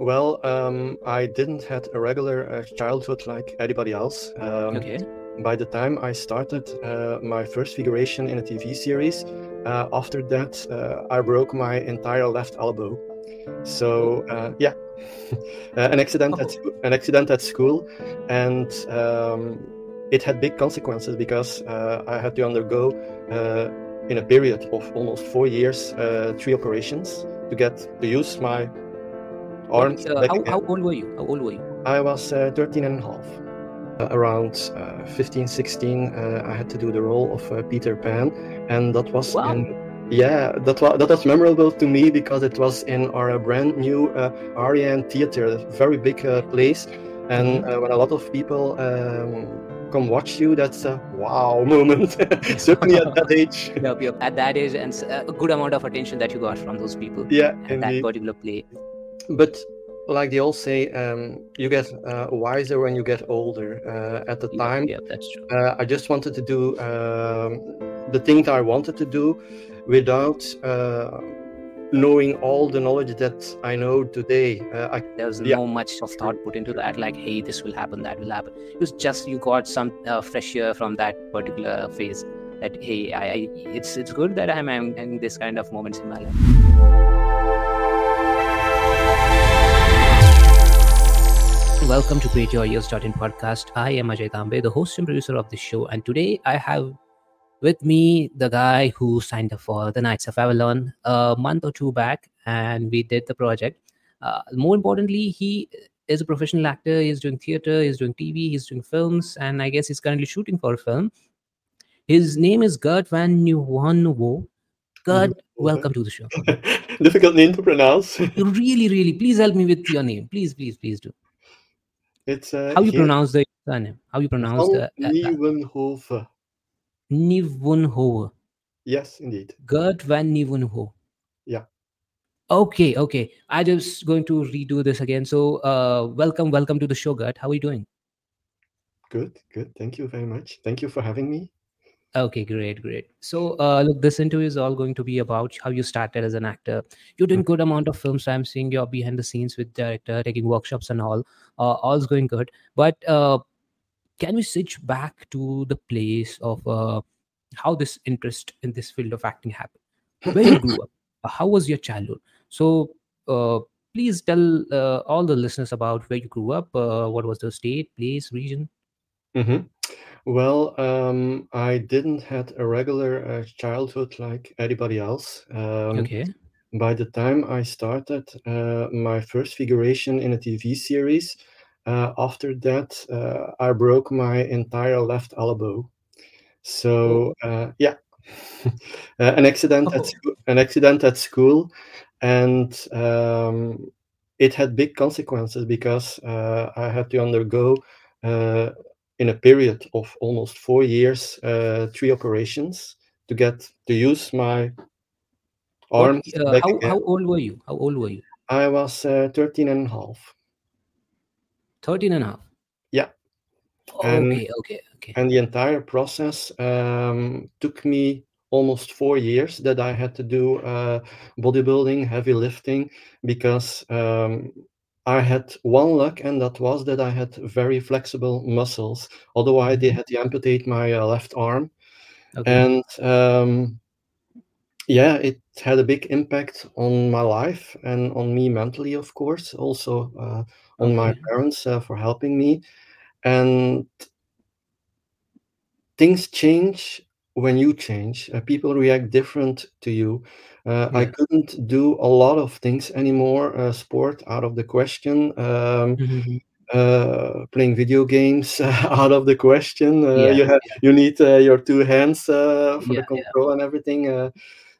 Well, um, I didn't had a regular uh, childhood like anybody else. Um, Okay. By the time I started uh, my first figuration in a TV series, uh, after that uh, I broke my entire left elbow. So uh, yeah, Uh, an accident at an accident at school, and um, it had big consequences because uh, I had to undergo uh, in a period of almost four years uh, three operations to get to use my arms. Uh, how, how old were you? How old were you? I was uh, 13 and a half. Uh, around uh, 15, 16, uh, I had to do the role of uh, Peter Pan, and that was Wow. in yeah, that was that was memorable to me because it was in our uh, brand new uh, Ariane Theater, a very big uh, place, and uh, when a lot of people um, come watch you, that's a wow moment. Certainly at that age. Yep, yep. At that age, and a good amount of attention that you got from those people Yeah, at that particular play. But like they all say, um, you get uh, wiser when you get older. Uh, at the Yep, time, yep, that's true. uh, I just wanted to do um, the things I wanted to do without uh, knowing all the knowledge that I know today. Uh, I, There was yeah. no much of thought put into that, like, hey, this will happen, that will happen. It was just you got some uh, fresh air from that particular phase. That hey, I, I it's it's good that I'm having this kind of moments in my life. Welcome to Create Your Years in podcast. I am Ajay Tambe, the host and producer of this show, and today I have with me the guy who signed up for the Knights of Avalon a month or two back, and we did the project. Uh, more importantly, he is a professional actor. He's doing theater, he's doing TV, he's doing films, and I guess he's currently shooting for a film. His name is Geert van Nieuwenhoevo. Geert, welcome to the show. difficult name to pronounce. You really, really, please help me with your name. Please, please, please do. It's uh, How you Geert pronounce the surname? How you pronounce van the uh, uh, Nieuwenhoven. Yes, indeed. Geert van Nieuwenhoeven. Yeah. Okay, okay. I just going to redo this again. So, uh, welcome, welcome to the show, Geert. How are you doing? Good, good. Thank you very much. Thank you for having me. Okay, great, great. So, uh, look, this interview is all going to be about how you started as an actor. You're doing good amount of films. I'm seeing you're behind the scenes with director, taking workshops and all. Uh, all's going good. But uh, can we switch back to the place of uh, how this interest in this field of acting happened? Where you grew up? Uh, How was your childhood? So, uh, please tell uh, all the listeners about where you grew up. Uh, what was the state, place, region? hmm Well, um, I didn't had a regular uh, childhood like anybody else. Um, Okay. By the time I started uh, my first figuration in a TV series, uh, after that uh, I broke my entire left elbow. So uh, yeah, Uh, an accident at Oh. scho- an accident at school, and um, it had big consequences because uh, I had to undergo uh, in a period of almost four years uh, three operations to get to use my arms uh, how, how old were you? How old were you? I was uh, 13 and a half. 13 and a half. Yeah. And- Okay, okay, okay. And the entire process um, took me almost four years that I had to do uh, bodybuilding, heavy lifting, because um, I had one luck, and that was that I had very flexible muscles. Otherwise, they had to amputate my uh, left arm. Okay. And um, yeah, it had a big impact on my life and on me mentally, of course, also uh, on my parents uh, for helping me. And things change when you change. Uh, people react different to you. Uh, I couldn't do a lot of things anymore. Uh, sport out of the question. Um, Mhm. uh, playing video games out of the question. Uh, Yeah, you have you need uh, your two hands uh, for Yeah, the yeah. control and everything. Uh,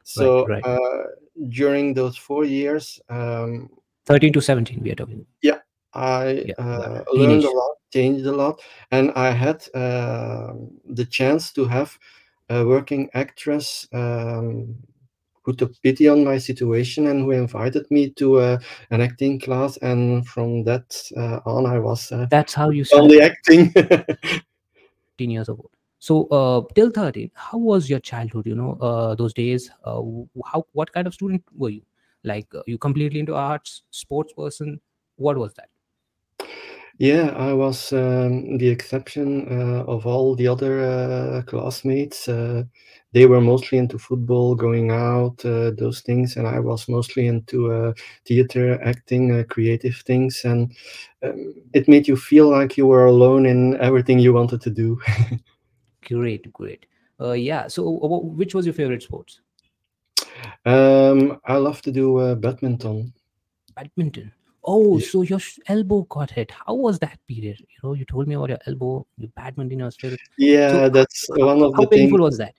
so right. Uh, during those four years, um, 13 to 17, we are talking. I Yeah, uh, learned a lot, changed a lot, and I had um the chance to have a working actress um, who took pity on my situation and who invited me to uh, an acting class. And from that uh, on, I was uh, That's how you only acting. Ten years old. So, uh, till 13, how was your childhood? You know, uh, those days, uh, how, what kind of student were you? Like, you completely into arts, sports person, what was that yeah, I was um, the exception uh, of all the other uh, classmates. Uh, they were mostly into football, going out, uh, those things, and I was mostly into uh, theater, acting, uh, creative things, and um, it made you feel like you were alone in everything you wanted to do. great great yeah so which was your favorite sports um, I love to do badminton. Badminton. Oh, so your elbow got hit. How was that period? You know, you told me about your elbow, your badminton, your favorite. Yeah, So that's how, one of how the painful was that?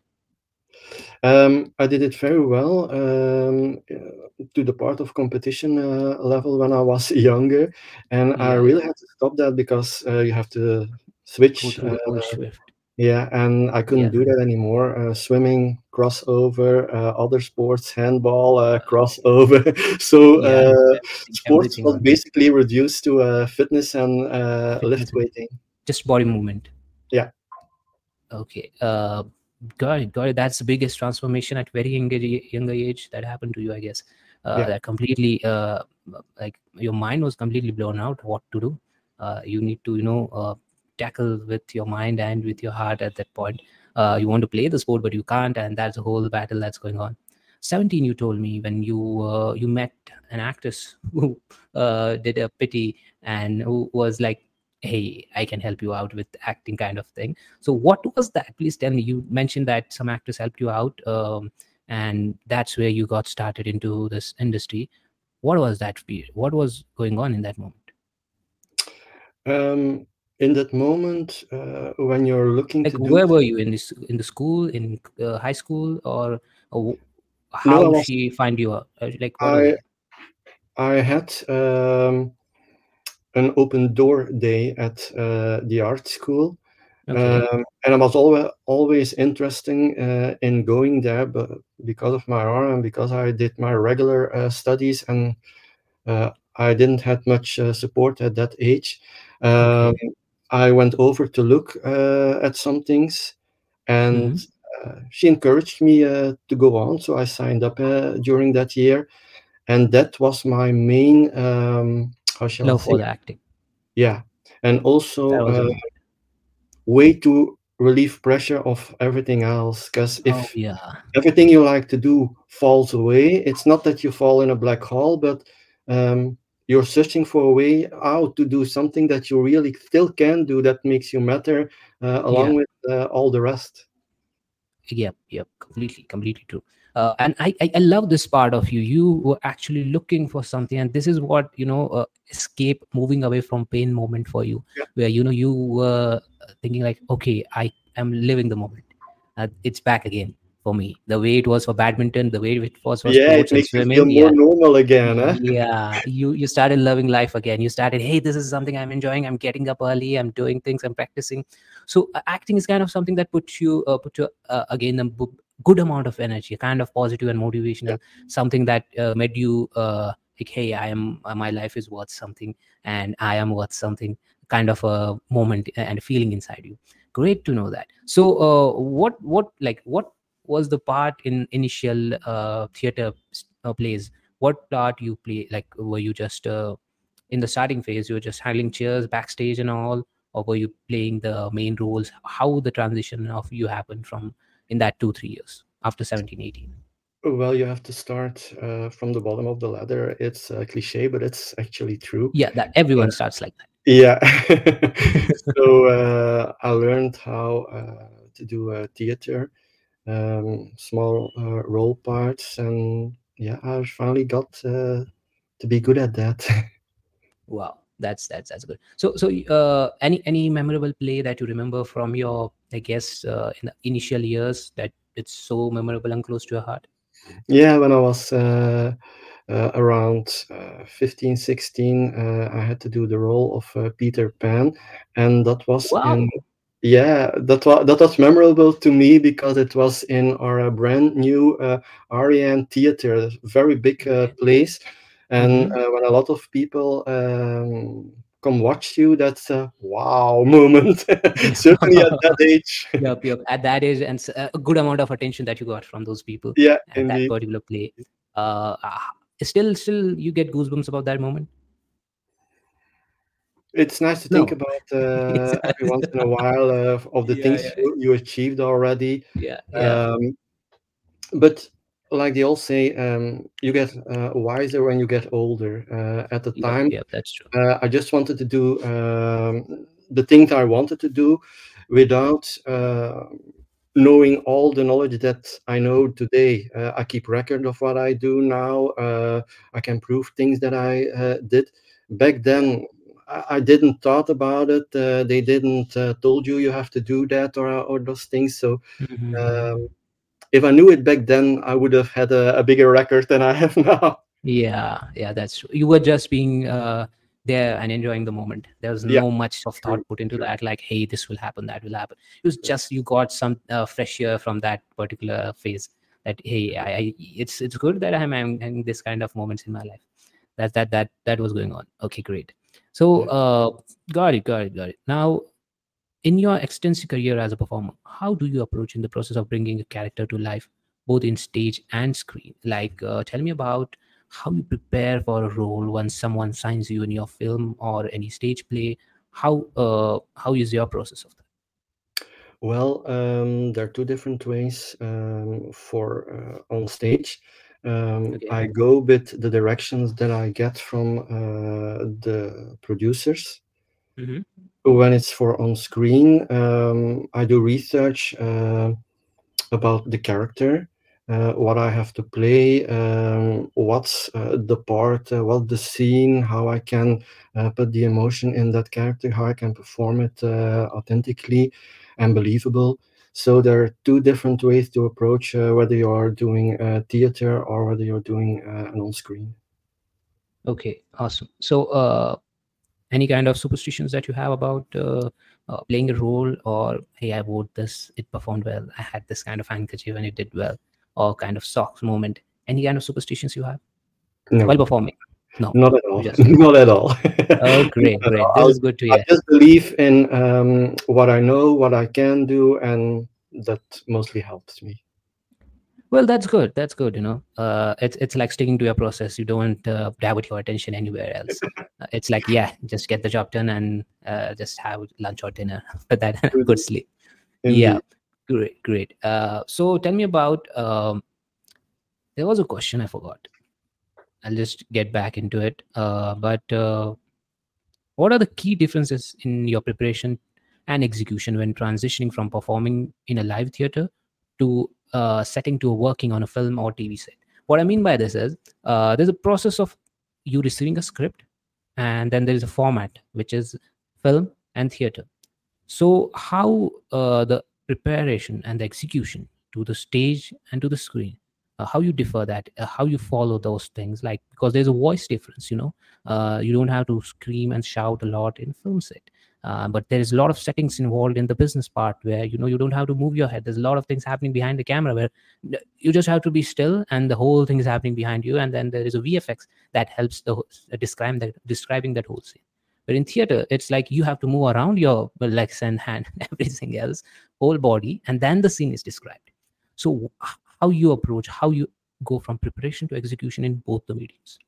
Um, I did it very well um, uh, to the part of competition uh, level when I was younger, and I really had to stop that because uh, you have to switch. Uh, shift. Yeah, and I couldn't do that anymore. Uh, swimming, crossover, uh, other sports, handball, uh, crossover. so yeah, uh, sports was basically reduced to uh, fitness and uh, lift weighting. just body movement. Yeah. Okay. Uh, got it. Got it. That's the biggest transformation at very younger younger age that happened to you, I guess. Uh, Yeah. that completely, uh, like your mind was completely blown out. What to do? Uh, you need to, you know, uh, tackle with your mind and with your heart at that point. Uh, you want to play the sport, but you can't, and that's a whole battle that's going on. 17 you told me when you uh, you met an actress who uh, did a pity and who was like hey i can help you out with acting kind of thing. So what was that? Please tell me. You mentioned that some actors helped you out um, and that's where you got started into this industry. What was that what was going on in that moment? Um, in that moment, uh, when you're looking like where were you? In this in the school? In uh, high school? Or, or no, how was she find you out? Uh, like I I had um, an open door day at uh, the art school, okay. um, and I was always always interesting uh, in going there, but because of my arm and because I did my regular uh, studies and uh, I didn't have much uh, support at that age. Um, okay I went over to look uh, at some things, and hmm uh, she encouraged me uh, to go on. So I signed up uh, during that year, and that was my main, um, how shall I say? for the acting Yeah, and also uh, way to relieve pressure of everything else. Because oh if yeah everything you like to do falls away, it's not that you fall in a black hole, but um, you're searching for a way out to do something that you really still can do that makes you matter, uh, yeah along with uh, all the rest. yeah yeah completely, completely true. Uh, and I, I, I love this part of you. You were actually looking for something, and this is what you know, uh, escape, moving away from pain moment for you, Yeah. where you know you were thinking like, okay, I am living the moment. It's back again for me. The way it was for badminton, the way it was for Yeah, it sports and makes you feel swimming. more Yeah, normal again, yeah you you started loving life again. You started hey this is something i'm enjoying. I'm getting up early. I'm doing things. I'm practicing. So uh, acting is kind of something that puts you uh, put you uh, again a good amount of energy kind of positive and Yeah. motivational something that uh, made you uh, like hey i am uh, my life is worth something and i am worth something kind of a moment and feeling inside you. Great to know that. So uh, what what like what was the part in initial uh, theater uh, plays what part you play like were you just uh, in the starting phase you were just handling chairs backstage and all or were you playing the main roles how the transition of you happened from in that two three years after 17 18 Well, you have to start uh, from the bottom of the ladder. It's a cliche, but it's actually true. yeah that Uh, everyone starts like that yeah. so uh, I learned how uh, to do uh, theater, um, small uh, role parts, and yeah, I finally got uh, to be good at that. wow that's that's that's good. So so uh, any any memorable play that you remember from your i guess uh, in the initial years that it's so memorable and close to your heart? Yeah, when I was uh, uh, around uh, 15, 16, uh, I had to do the role of uh, Peter Pan, and that was wow. in Yeah, that was that was memorable to me because it was in our uh, brand new uh, Ariane Theater, very big uh, place, and Mhm. uh, when a lot of people um, come watch you, that's a wow moment. Certainly at that age. Yup, yup. At that age, and a good amount of attention that you got from those people yeah, at that particular play. Uh, ah, still, still, you get goosebumps about that moment. It's nice to No. think about uh, every once in a while uh, of the Yeah, things yeah. you, you achieved already. Yeah, yeah, Um, but like they all say, um, you get uh, wiser when you get older. Uh, at the yeah, time, yeah. That's true. uh, I just wanted to do um, the things I wanted to do without uh, knowing all the knowledge that I know today. Uh, I keep record of what I do now. Uh, I can prove things that I uh, did back then. I, didn't thought about it. Uh, they didn't uh, told you you have to do that or or those things. So Mhm. um, if I knew it back then, I would have had a, a bigger record than I have now. Yeah, yeah, that's. You were just being uh, there and enjoying the moment. There was Yeah, no much of thought put into that, like, hey, this will happen, that will happen. It was just you got some uh, fresh air from that particular phase. That hey, I, I it's it's good that I'm having this kind of moments in my life. That that that that was going on. Okay, great. So uh, got it, got it, got it. Now, in your extensive career as a performer, how do you approach in the process of bringing a character to life, both in stage and screen? Like, uh, tell me about how you prepare for a role once someone signs you in your film or any stage play. How uh, how is your process of that? Well, um, there are two different ways um, for uh, on stage. Um, Okay. I go with the directions that I get from uh, the producers. hmm When it's for on screen, um, I do research uh, about the character, uh, what I have to play, um, what's uh, the part, uh, what the scene, how I can uh, put the emotion in that character, how I can perform it uh, authentically and believable. So there are two different ways to approach uh, whether you are doing uh, theater or whether you're doing uh, an on-screen. Okay, awesome. So, uh, any kind of superstitions that you have about uh, uh, playing a role, or hey, I wore this, it performed well. I had this kind of handkerchief and it did well, or kind of socks moment. Any kind of superstitions you have No, while performing? No, not at all. just not at all. oh, great, great. all. This I'll- is good to hear. I just believe in um, what I know, what I can do, and that mostly helps me. Well, that's good. That's good. You know, uh, it's it's like sticking to your process. You don't uh, divert your attention anywhere else. Uh, it's like, yeah, just get the job done and uh, just have lunch or dinner. But that good sleep. Yeah, great, great. Uh, so tell me about. Um, there was a question I forgot. I'll just get back into it. Uh, but uh, what are the key differences in your preparation and execution when transitioning from performing in a live theater to uh, setting to working on a film or TV set? What I mean by this is uh, there's a process of you receiving a script, and then there is a format which is film and theater. So how uh, the preparation and the execution to the stage and to the screen, uh, how you differ that, uh, how you follow those things, like because there's a voice difference, you know, uh, you don't have to scream and shout a lot in film set. Uh, but there is a lot of settings involved in the business part where you know you don't have to move your head. There's a lot of things happening behind the camera where you just have to be still and the whole thing is happening behind you. And then there is a VFX that helps the uh, describe that describing that whole scene. But in theater, it's like you have to move around your legs and hand, everything else, whole body, and then the scene is described. So how you approach, how you go from preparation to execution in both the mediums.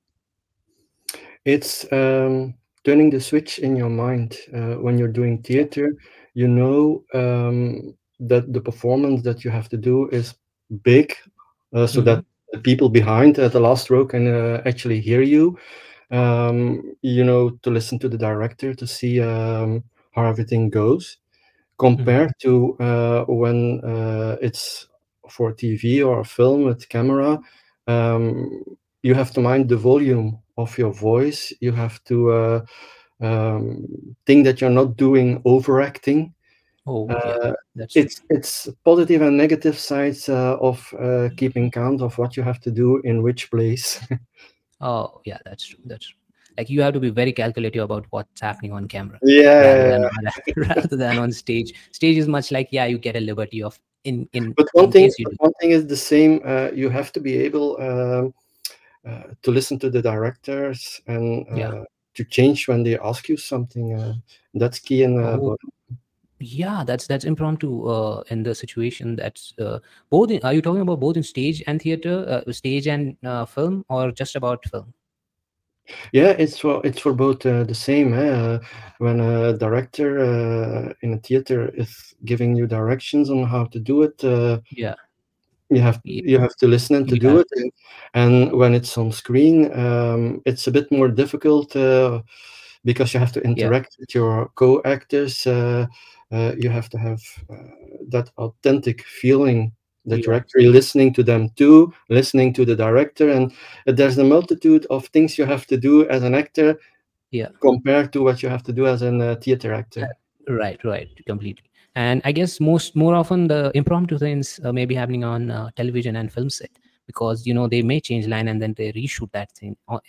It's um, turning the switch in your mind uh, when you're doing theater. You know um, that the performance that you have to do is big, uh, so that the people behind at the last row can uh, actually hear you. Um, you know to listen to the director to see um, how everything goes. Compared to uh, when uh, it's for TV or a film with camera, um, you have to mind the volume of your voice. You have to uh, um, think that you're not doing overacting. Oh, yeah, Uh, that's true. it's it's positive and negative sides uh, of uh, keeping count of what you have to do in which place. Oh, yeah, that's true. That's true. Like you have to be very calculative about what's happening on camera rather yeah, than rather than on stage. Stage is much like yeah, you get a liberty of in in but one in thing do. one thing is the same. Uh, you have to be able um, uh, to listen to the directors and Yeah. uh, to change when they ask you something. Uh, that's key in uh, Oh, yeah, that's that's impromptu uh, in the situation. That's uh, both. In, are you talking about both in stage and theater, uh, stage and uh, film, or just about film? Yeah, it's for it's for both uh, the same. Eh? Uh, when a director uh, in a theater is giving you directions on how to do it, uh, Yeah. you have Yeah. you have to listen and to You do it. And, and when it's on screen, um, it's a bit more difficult uh, because you have to interact with your co-actors. Uh, uh, you have to have uh, that authentic feeling Yeah. actually listening to them too, listening to the director, and there's a multitude of things you have to do as an actor Yeah. compared to what you have to do as a uh, theater actor. Right, right, completely. And I guess most more often the impromptu things uh, may be happening on uh, television and film set because you know they may change line and then they reshoot that thing. Or,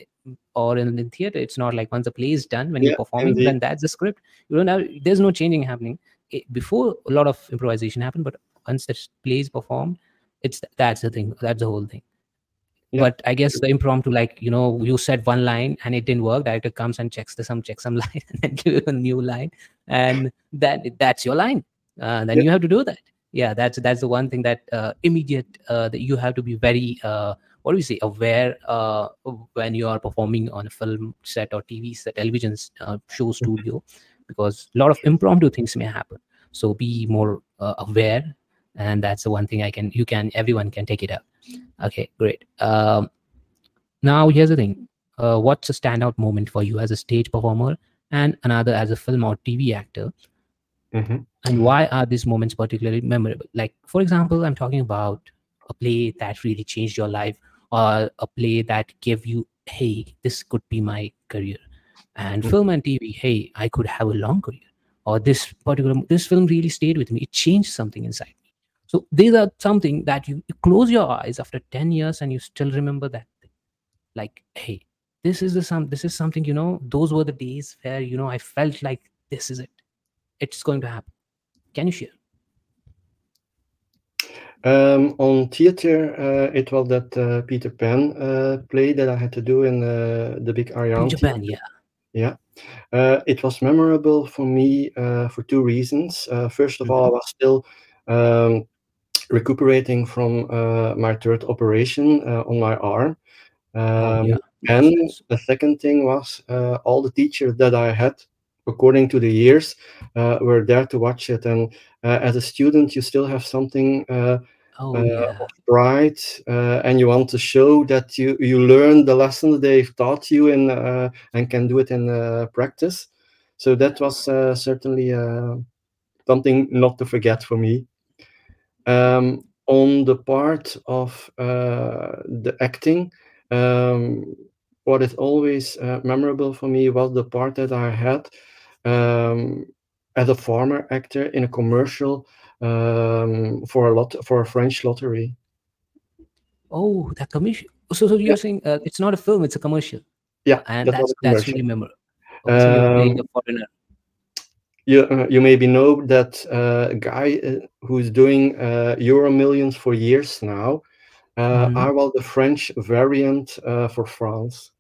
or in the theater, it's not like once the play is done when Yeah, you're performing, indeed. then that's the script. You don't have there's no changing happening. It, before a lot of improvisation happened, but once the play is performed, it's that's the thing. That's the whole thing. Yeah. But I guess the impromptu, like you know, you said one line and it didn't work. Director comes and checks the some checks some line and then give you a new line, and that that's your line. Uh, then Yeah. you have to do that. Yeah, that's that's the one thing that uh, immediate uh, that you have to be very uh, what do we say aware uh, when you are performing on a film set or TV set, television uh, show studio, because a lot of impromptu things may happen. So be more uh, aware, and that's the one thing I can you can everyone can take it up Okay, great. Um, now here's the thing: uh, what's a standout moment for you as a stage performer, and another as a film or TV actor? Mhm. and why are these moments particularly memorable like for example i'm talking about a play that really changed your life or a play that gave you hey this could be my career and Mhm. film and tv hey i could have a long career or this particular this film really stayed with me it changed something inside so these are something that you, you close your eyes after 10 years and you still remember that thing. like hey this is the some this is something you know those were the days where you know i felt like this is it it's going to happen can you share Um, on theater, uh, it was that uh, Peter Pan uh, play that I had to do in uh, the big Ariane. in japan yeah Yeah. Uh, it was memorable for me uh, for two reasons. Uh, first of all, I was still um, recuperating from uh, my third operation uh, on my arm. Um, yeah and the second thing was uh, all the teachers that I had, according to the years, uh, were there to watch it. And uh, as a student, you still have something uh, oh yeah pride, and you want to show that you you learned the lessons they've taught you in uh, and can do it in uh, practice. So that was uh, certainly uh, something not to forget for me. Um, on the part of uh, the acting, um, what is always uh, memorable for me was the part that I had um, as a former actor in a commercial um, for a lot for a French lottery. oh that commercial so, so you're Yeah. saying uh, it's not a film it's a commercial Yeah, and that was that's that's really memorable okay, so you're playing Um, a foreigner you uh, you maybe know that uh, a guy uh, who's doing uh, Euro Millions for years now. Uh, Mhm. I was the French variant uh, for France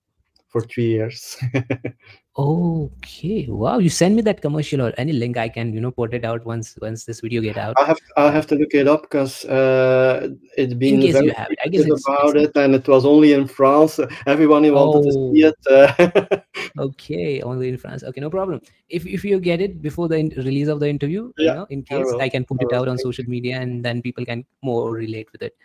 for three years. okay wow you send me that commercial or any link i can you know put it out once once this video get out I have I have to look it up because uh, it's been case very you it. I guess it's- about it's- it, and it was only in France. Everyone wanted to see it. Uh, okay only in france okay no problem if if you get it before the in- release of the interview you Yeah, know in case will. i, can put I it out on Thank social media and then people can more relate with it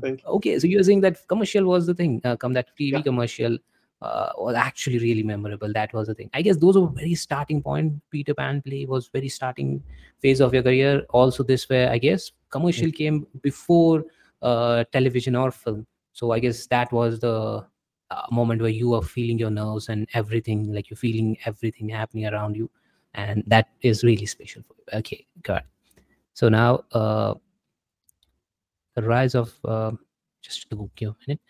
Thank you. okay so you're saying that commercial was the thing uh, come that tv Yeah. commercial uh, was actually really memorable. That was the thing. I guess those were very starting point. Peter pan play was very starting phase of your career. Also this where i guess commercial came before uh, television or film. So i guess that was the uh, moment where you are feeling your nerves and everything like you're feeling everything happening around you. And that is really special for you. Okay got it. so now uh, the rise of uh, just to give a minute.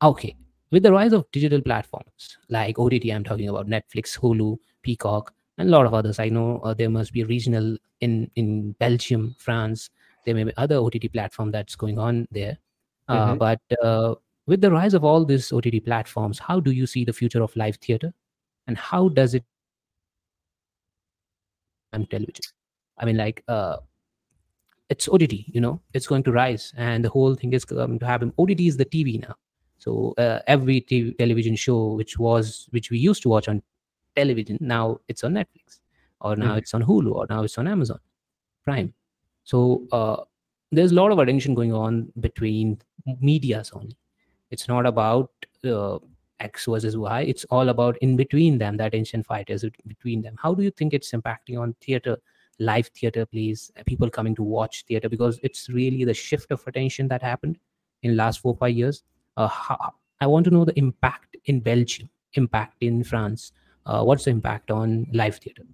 Okay with the rise of digital platforms like ott i'm talking about netflix hulu peacock and a lot of others. I know uh, there must be regional in in belgium france. There may be other ott platform that's going on there. Uh, Mhm. but uh, with the rise of all these ott platforms how do you see the future of live theater? And how does it on television. I mean like uh, it's ott you know? It's going to rise and the whole thing is going to happen. Ott is the tv now So uh, every TV, television show which was which we used to watch on television now it's on Netflix or now Mhm. it's on Hulu or now it's on Amazon Prime. So uh, there's a lot of attention going on between medias only. It's not about uh, X versus Y. It's all about in between them, that ancient fight is between them. How do you think it's impacting on theater, live theater plays, uh, people coming to watch theater? Because it's really the shift of attention that happened in last four five years. Uh, how, I want to know the impact in Belgium, impact in France. Uh, what's the impact on live theater?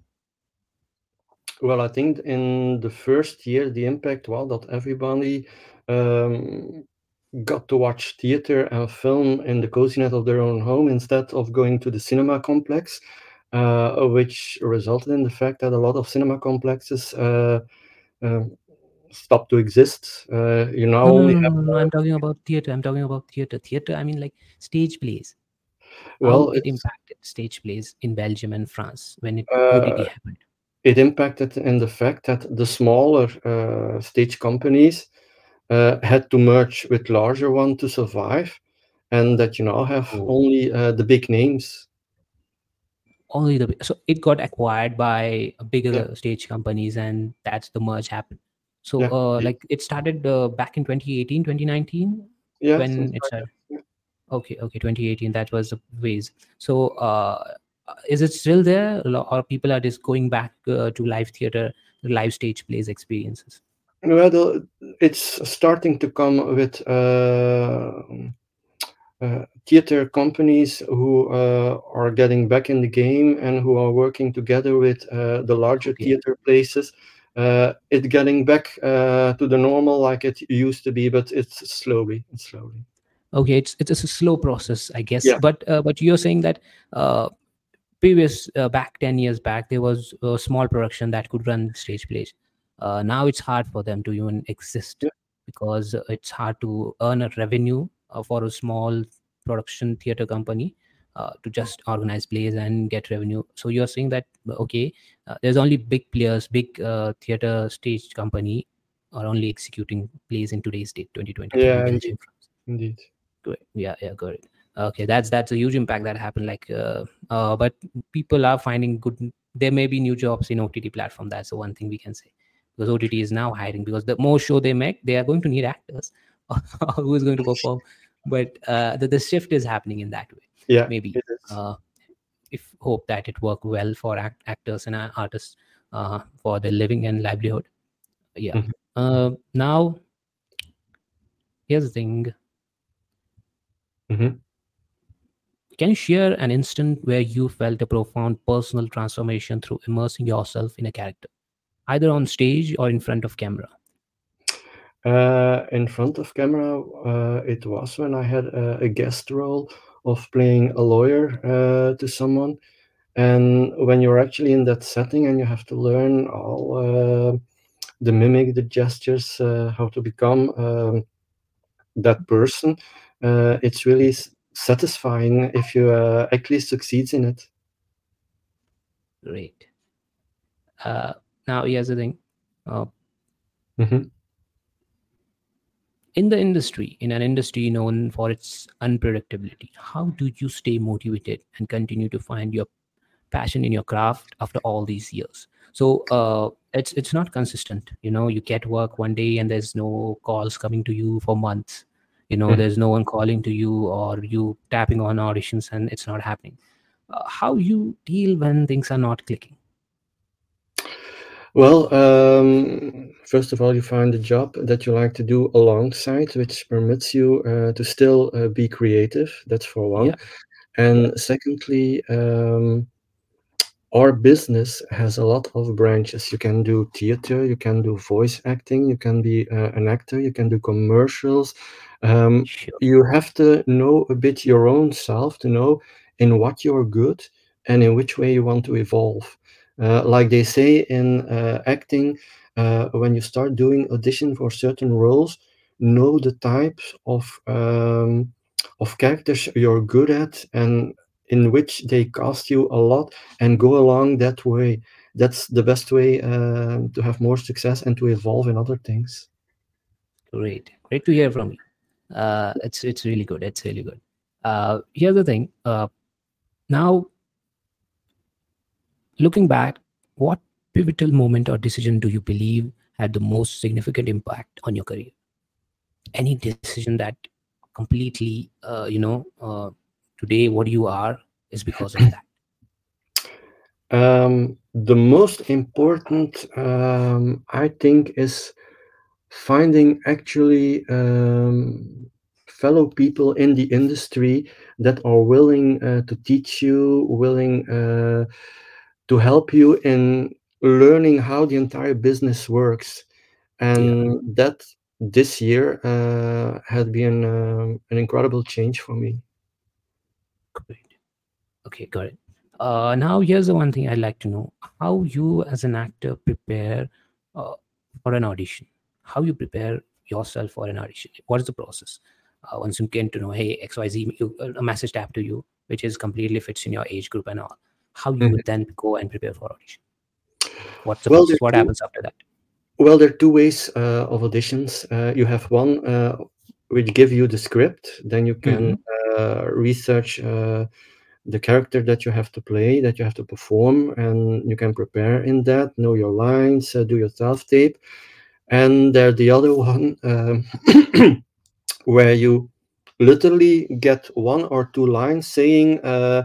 Well, I think in the first year, the impact was that everybody um, got to watch theater and film in the coziness of their own home instead of going to the cinema complex, uh, which resulted in the fact that a lot of cinema complexes uh, um, stopped to exist. Uh, you now No, no, only no, no, no, I'm talking about theater. I'm talking about theater. Theater, I mean like stage plays. Well, it impacted stage plays in Belgium and France when it uh, happened. it impacted in the fact that the smaller uh, stage companies uh, had to merge with larger one to survive, and that you now have Oh. only uh, the big names. Only the so it got acquired by bigger Yeah. stage companies, and that's the merge happened. So, Yeah, uh, like it started uh, back in 2018, 2019 Yeah, when it started. Yeah. Okay, okay, 2018. That was the phase. So, uh, is it still there, or people are just going back uh, to live theater, live stage plays experiences? Well, the- it's starting to come with uh, uh, theater companies who uh, are getting back in the game and who are working together with uh, the larger Okay. theater places. Uh, it getting back uh, to the normal like it used to be, but it's slowly, it's slowly. Okay, it's it's a slow process, I guess. Yeah. But uh, but you're saying that uh, previous uh, back 10 years back there was a small production that could run stage plays uh, now it's hard for them to even exist Yeah. because it's hard to earn a revenue uh, for a small production theater company uh, to just organize plays and get revenue so you're saying that okay uh, there's only big players big uh, theater stage company are only executing plays in today's date 2020. Yeah, indeed. Indeed. Good. Yeah, yeah, good. Okay, that's that's a huge impact that happened. Like, uh, uh, but people are finding good. There may be new jobs in OTT platform. That's the one thing we can say because OTT is now hiring because the more show they make, they are going to need actors. Who is going to perform? But uh, the the shift is happening in that way. Yeah, Maybe. Uh, if hope that it work well for act- actors and uh, artists uh, for their living and livelihood. Yeah. Mhm. Uh, now, here's the thing. mm-hmm. Can you share an instant where you felt a profound personal transformation through immersing yourself in a character, either on stage or in front of camera? Uh, in front of camera, uh, it was when I had a, a guest role of playing a lawyer uh, to someone. And when you're actually in that setting and you have to learn all uh, the mimic, the gestures, uh, how to become um, that person, uh, it's really satisfying if you uh, actually succeeds in it. Great. Uh, now, here's the thing. Uh, Mhm. In the industry, in an industry known for its unpredictability, how do you stay motivated and continue to find your passion in your craft after all these years? So uh, it's it's not consistent. You know, you get work one day and there's no calls coming to you for months. You know, Mhm. there's no one calling to you or you tapping on auditions and it's not happening. Uh, how you deal when things are not clicking? Well, um, first of all, you find a job that you like to do alongside, which permits you uh, to still uh, be creative. That's for one. Yeah. And secondly, um, our business has a lot of branches. You can do theater, you can do voice acting, you can be uh, an actor, you can do commercials. Um, Sure. you have to know a bit your own self to know in what you're good and in which way you want to evolve. Uh, like they say in uh, acting, uh, when you start doing audition for certain roles, know the types of um, of characters you're good at and in which they cast you a lot and go along that way. That's the best way uh, to have more success and to evolve in other things. Great. Great to hear from you. uh, it's it's really good it's really good uh, here's the thing now looking back what pivotal moment or decision do you believe had the most significant impact on your career? Any decision that completely uh, you know uh, today what you are is because of that? Um, the most important um, i think is finding actually um, fellow people in the industry that are willing uh, to teach you willing uh, to help you in learning how the entire business works. And yeah. that this year uh, had been um, an incredible change for me. Great. Okay got it. Uh, now here's the one thing i'd like to know. How you as an actor prepare uh, for an audition? How you prepare yourself for an audition? What is the process? Uh, once you get to know hey xyz you, a message tap to you which is completely fits in your age group and all how you mm-hmm. would then go and prepare for audition what's well, process? what two, happens after that well there are two ways uh, of auditions uh, you have one uh, which give you the script then you can mm-hmm. research the character that you have to play, that you have to perform, and you can prepare in that, know your lines, uh, do your self tape. And there's the other one um, where you literally get one or two lines saying uh, uh,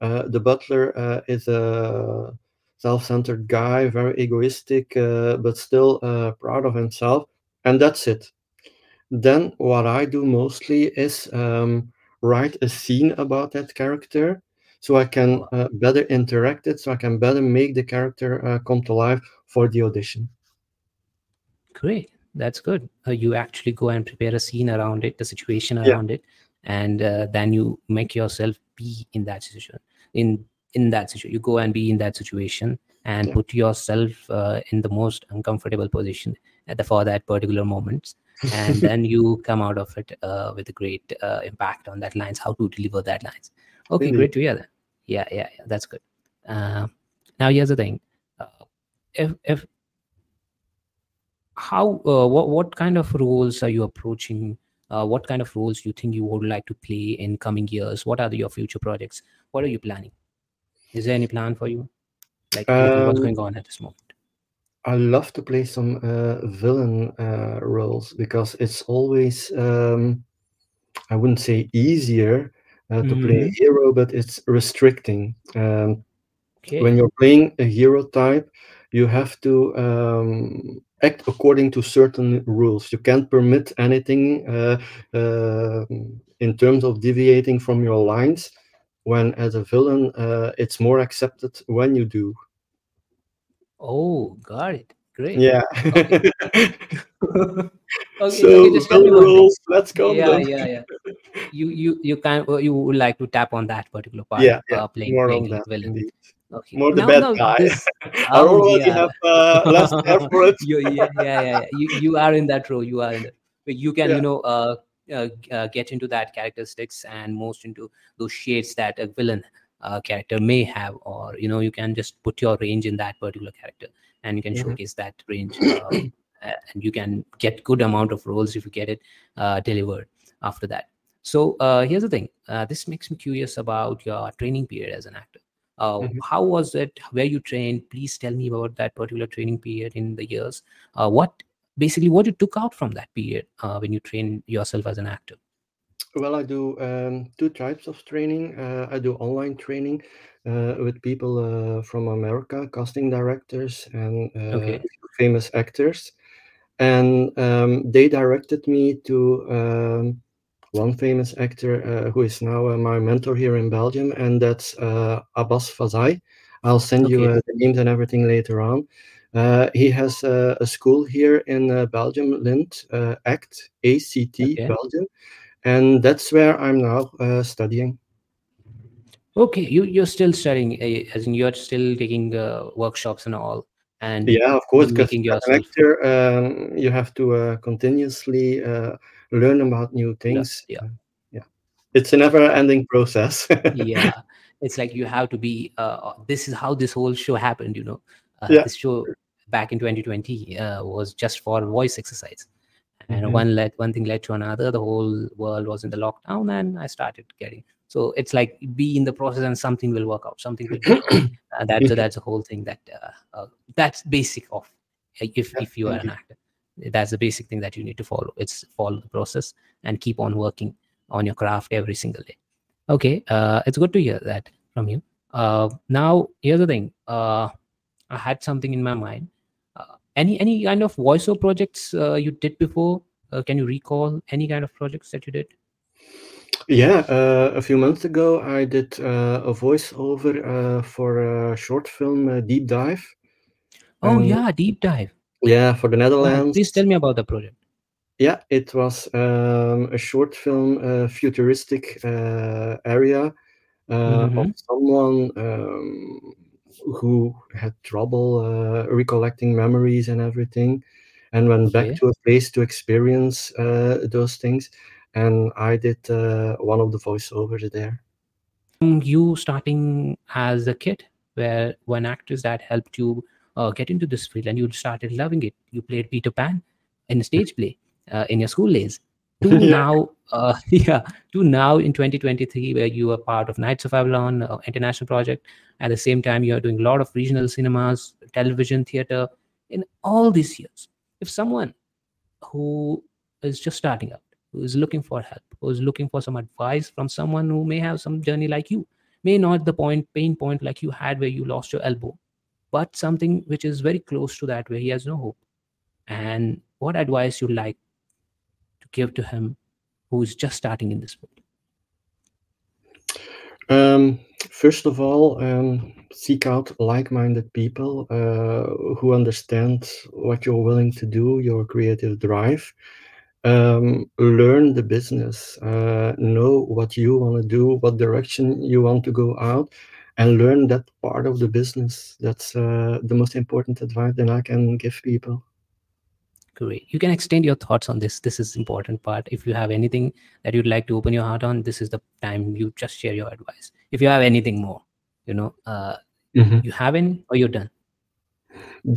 the butler uh, is a self-centered guy, very egoistic, uh, but still uh, proud of himself, and that's it. Then what I do mostly is um, write a scene about that character so I can uh, better interact it, so I can better make the character uh, come to life for the audition. Great, that's good. Uh, you actually go and prepare a scene around it, the situation around yeah. it, and uh, then you make yourself be in that situation. In in that situation, you go and be in that situation and yeah. put yourself uh, in the most uncomfortable position at the, for that particular moment. And then you come out of it uh, with a great uh, impact on that lines how to deliver that lines. Okay mm-hmm. great to hear that. Yeah yeah, yeah that's good. Uh, now here's the thing. Uh, if if how uh, what what kind of roles are you approaching uh, what kind of roles do you think you would like to play in coming years what are the, your future projects what are you planning is there any plan for you like um, what's going on at this moment I love to play some uh, villain uh, roles because it's always, um, I wouldn't say easier uh, to play a mm-hmm. hero, but it's restricting. Um, okay. When you're playing a hero type, you have to um, act according to certain rules. You can't permit anything uh, uh, in terms of deviating from your lines. When as a villain, uh, it's more accepted when you do. Oh, got it. Great. Yeah. Okay. okay, so just rules. Let's go. Yeah, yeah, yeah. You you you can you would like to tap on that particular part. Yeah, yeah. Uh, playing, more playing on that. Villain. Okay. More the bad guy. This, I don't oh, yeah. have uh, less effort. you, yeah, yeah, yeah. You you are in that role. You are in. You can yeah. you know uh, uh, uh, get into that characteristics and most into those shades that a villain uh, character may have or you know you can just put your range in that particular character and you can mm-hmm. showcase that range uh, and you can get good amount of roles if you get it uh, delivered after that so uh, here's the thing uh, this makes me curious about your training period as an actor uh, mm-hmm. how was it where you trained please tell me about that particular training period in the years what basically what you took out from that period when you trained yourself as an actor well, I do um, two types of training. Uh, I do online training uh, with people uh, from America, casting directors and uh, Okay. famous actors. And um, they directed me to um, one famous actor uh, who is now uh, my mentor here in Belgium, and that's uh, Abbas Fazai. I'll send you Okay. uh, the names and everything later on. Uh, he has uh, a school here in uh, Belgium, Lint, uh, ACT, ACT, Okay. Belgium and that's where I'm now uh, studying. Okay, you you're still studying, uh, as in you're still taking uh, workshops and all, and yeah, of course, because as an actor, um, you have to uh, continuously uh, learn about new things. Yeah, yeah, it's a never-ending process. yeah, it's like you have to be. Uh, this is how this whole show happened. You know, yeah. this show back in 2020 uh, was just for voice exercise and Mhm. one led one thing led to another the whole world was in the lockdown and i started getting so it's like be in the process and something will work out something will. Uh, that's that's the whole thing that uh, uh, that's basic of uh, if Yeah, if you are an actor that's the basic thing that you need to follow. It's follow the process and keep on working on your craft every single day. Okay uh, it's good to hear that from you. Uh, now here's the thing. Uh, i had something in my mind. Uh, any any kind of voiceover projects uh, you did before? Uh, can you recall any kind of projects that you did? Yeah, uh, a few months ago, I did uh, a voiceover uh, for a short film, uh, Deep Dive. oh And yeah deep dive yeah, for the Netherlands. please tell me about the project Yeah, it was um, a short film, uh, futuristic uh, area uh, of Mhm. someone um, who had trouble uh, recollecting memories and everything, and went back to a place to experience uh, those things. And I did uh, one of the voiceovers there. you starting as a kid where one actress that helped you uh, get into this field and you started loving it. You played peter pan in a stage play uh, in your school days. To Yeah. now uh, yeah to now in 2023 where you are part of knights of avalon uh, international project. At the same time you are doing a lot of regional cinemas television theater in all these years. If someone who is just starting out who is looking for help who is looking for some advice from someone who may have some journey like you may not the point pain point like you had where you lost your elbow but something which is very close to that where he has no hope and what advice you'd like to give to him who is just starting in this field Um, first of all, um, seek out like-minded people uh, who understand what you're willing to do, your creative drive. Um, learn the business, uh, know what you want to do, what direction you want to go out, and learn that part of the business. That's uh, the most important advice that I can give people. great you can extend your thoughts on this this is important part if you have anything that you'd like to open your heart on this is the time you just share your advice if you have anything more you know uh, you have any or you're done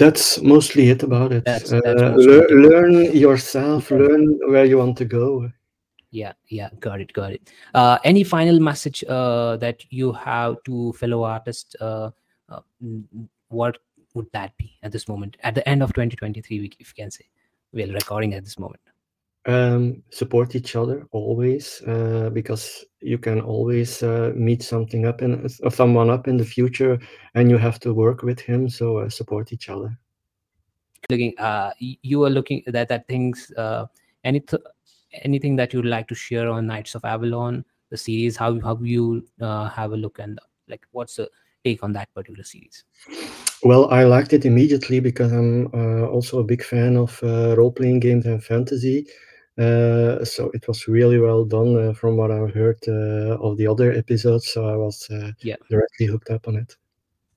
That's mostly it about it. That's- Uh, that's lear- it. learn yourself, learn where you want to go. Yeah yeah got it got it. Uh, any final message uh, that you have to fellow artists uh, uh, what would that be at this moment at the end of 2023 we- if you can say? We're recording at this moment. Um, support each other always uh, because you can always uh, meet something up in someone up in the future and you have to work with him so uh, support each other. Looking uh you are looking that that things uh any th- anything that you'd like to share on knights of avalon the series? How how you uh, have a look and like what's the take on that particular series? Well i liked it immediately because i'm uh, also a big fan of uh, role-playing games and fantasy. Uh, so it was really well done uh, from what i've heard uh, of the other episodes. So i was uh, Yeah. directly hooked up on it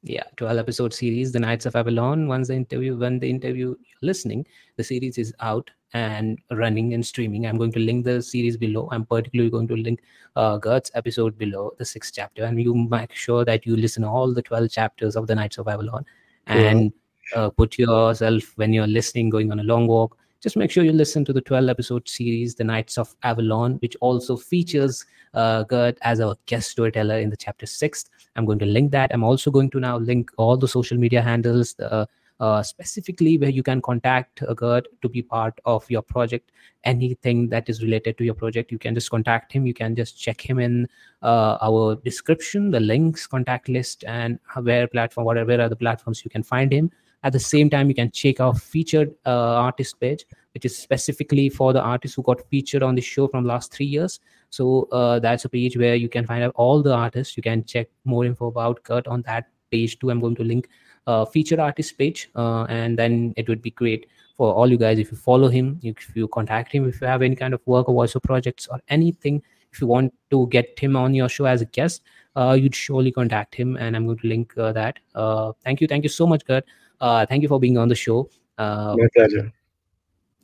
yeah 12 episode series the knights of avalon. Once the interview when the interview you're listening the series is out and running and streaming. I'm going to link the series below. I'm particularly going to link uh Geert's episode below the sixth chapter. And you make sure that you listen all the 12 chapters of the knights of avalon and uh, put yourself when you're listening going on a long walk just make sure you listen to the 12 episode series the knights of avalon which also features uh, Geert as a guest storyteller in the chapter 6 I'm going to link that. I'm also going to now link all the social media handles, uh, uh, specifically where you can contact uh, Geert to be part of your project. Anything that is related to your project, you can just contact him. You can just check him in uh, our description, the links, contact list, and where platform, whatever where are the platforms you can find him. At the same time, you can check our featured uh, artist page, which is specifically for the artists who got featured on the show from last three years. So uh, that's a page where you can find out all the artists. You can check more info about Geert on that page too. I'm going to link uh, featured artist page, uh, and then it would be great for all you guys if you follow him, if you contact him, if you have any kind of work or voiceover projects or anything. If you want to get him on your show as a guest, uh, you'd surely contact him, and I'm going to link uh, that. Uh, thank you, thank you so much, Geert. Uh, thank you for being on the show. Uh, my pleasure.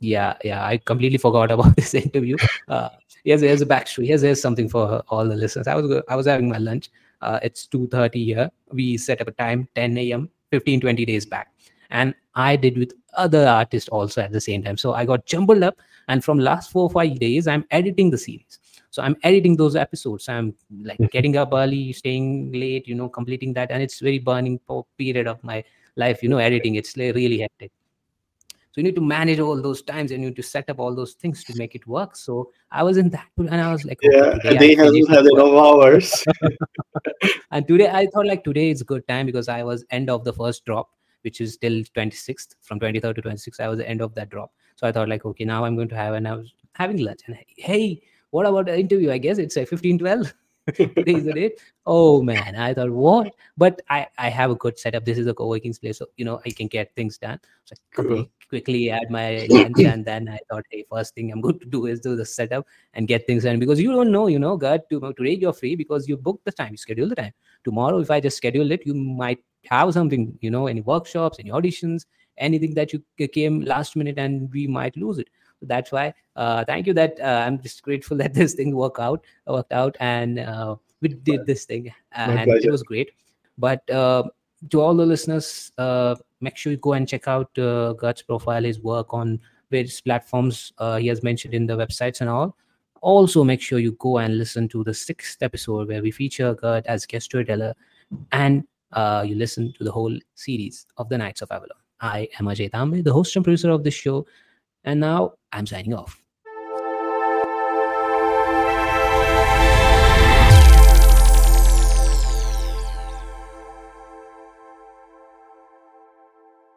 Yeah yeah i completely forgot about this interview. Uh here's, here's a backstory. Here's, here's something for all the listeners. I was i was having my lunch. Uh it's 2.30 here. We set up a time 10 a.m 15 20 days back. And i did with other artists also at the same time. So i got jumbled up. And from last four or five days i'm editing the series. So i'm editing those episodes. I'm like Mhm. getting up early staying late you know completing that. And it's very burning period of my life you know editing it's really hectic. So you need to manage all those times and you need to set up all those things to make it work. So i was in that and i was like Yeah, today a I day hasn't finished had enough hours. and today i thought like today is a good time because i was end of the first drop which is till 26th from 23rd to 26th i was the end of that drop. So i thought like okay now i'm going to have and i was having lunch and hey what about the interview? I guess it's a 15 12 the date oh man i thought what? But i i have a good setup. This is a co-working space so you know i can get things done. So I Cool. quickly, uh-huh. quickly add my lunch and then i thought hey first thing i'm going to do is do the setup and get things done. Because you don't know you know god to, today you're free because you booked the time you schedule the time. Tomorrow if i just schedule it you might have something you know any workshops any auditions anything that you came last minute and we might lose it so that's why uh, thank you that uh, i'm just grateful that this thing worked out worked out and uh, we did this thing and it was great. But uh, to all the listeners uh, make sure you go and check out uh, Geert's profile his work on various platforms uh, he has mentioned in the websites and all. Also make sure you go and listen to the sixth episode where we feature Geert as guest storyteller and uh, you listen to the whole series of the Knights of Avalon. I am Ajay Tambe, the host and producer of this show, and now I'm signing off.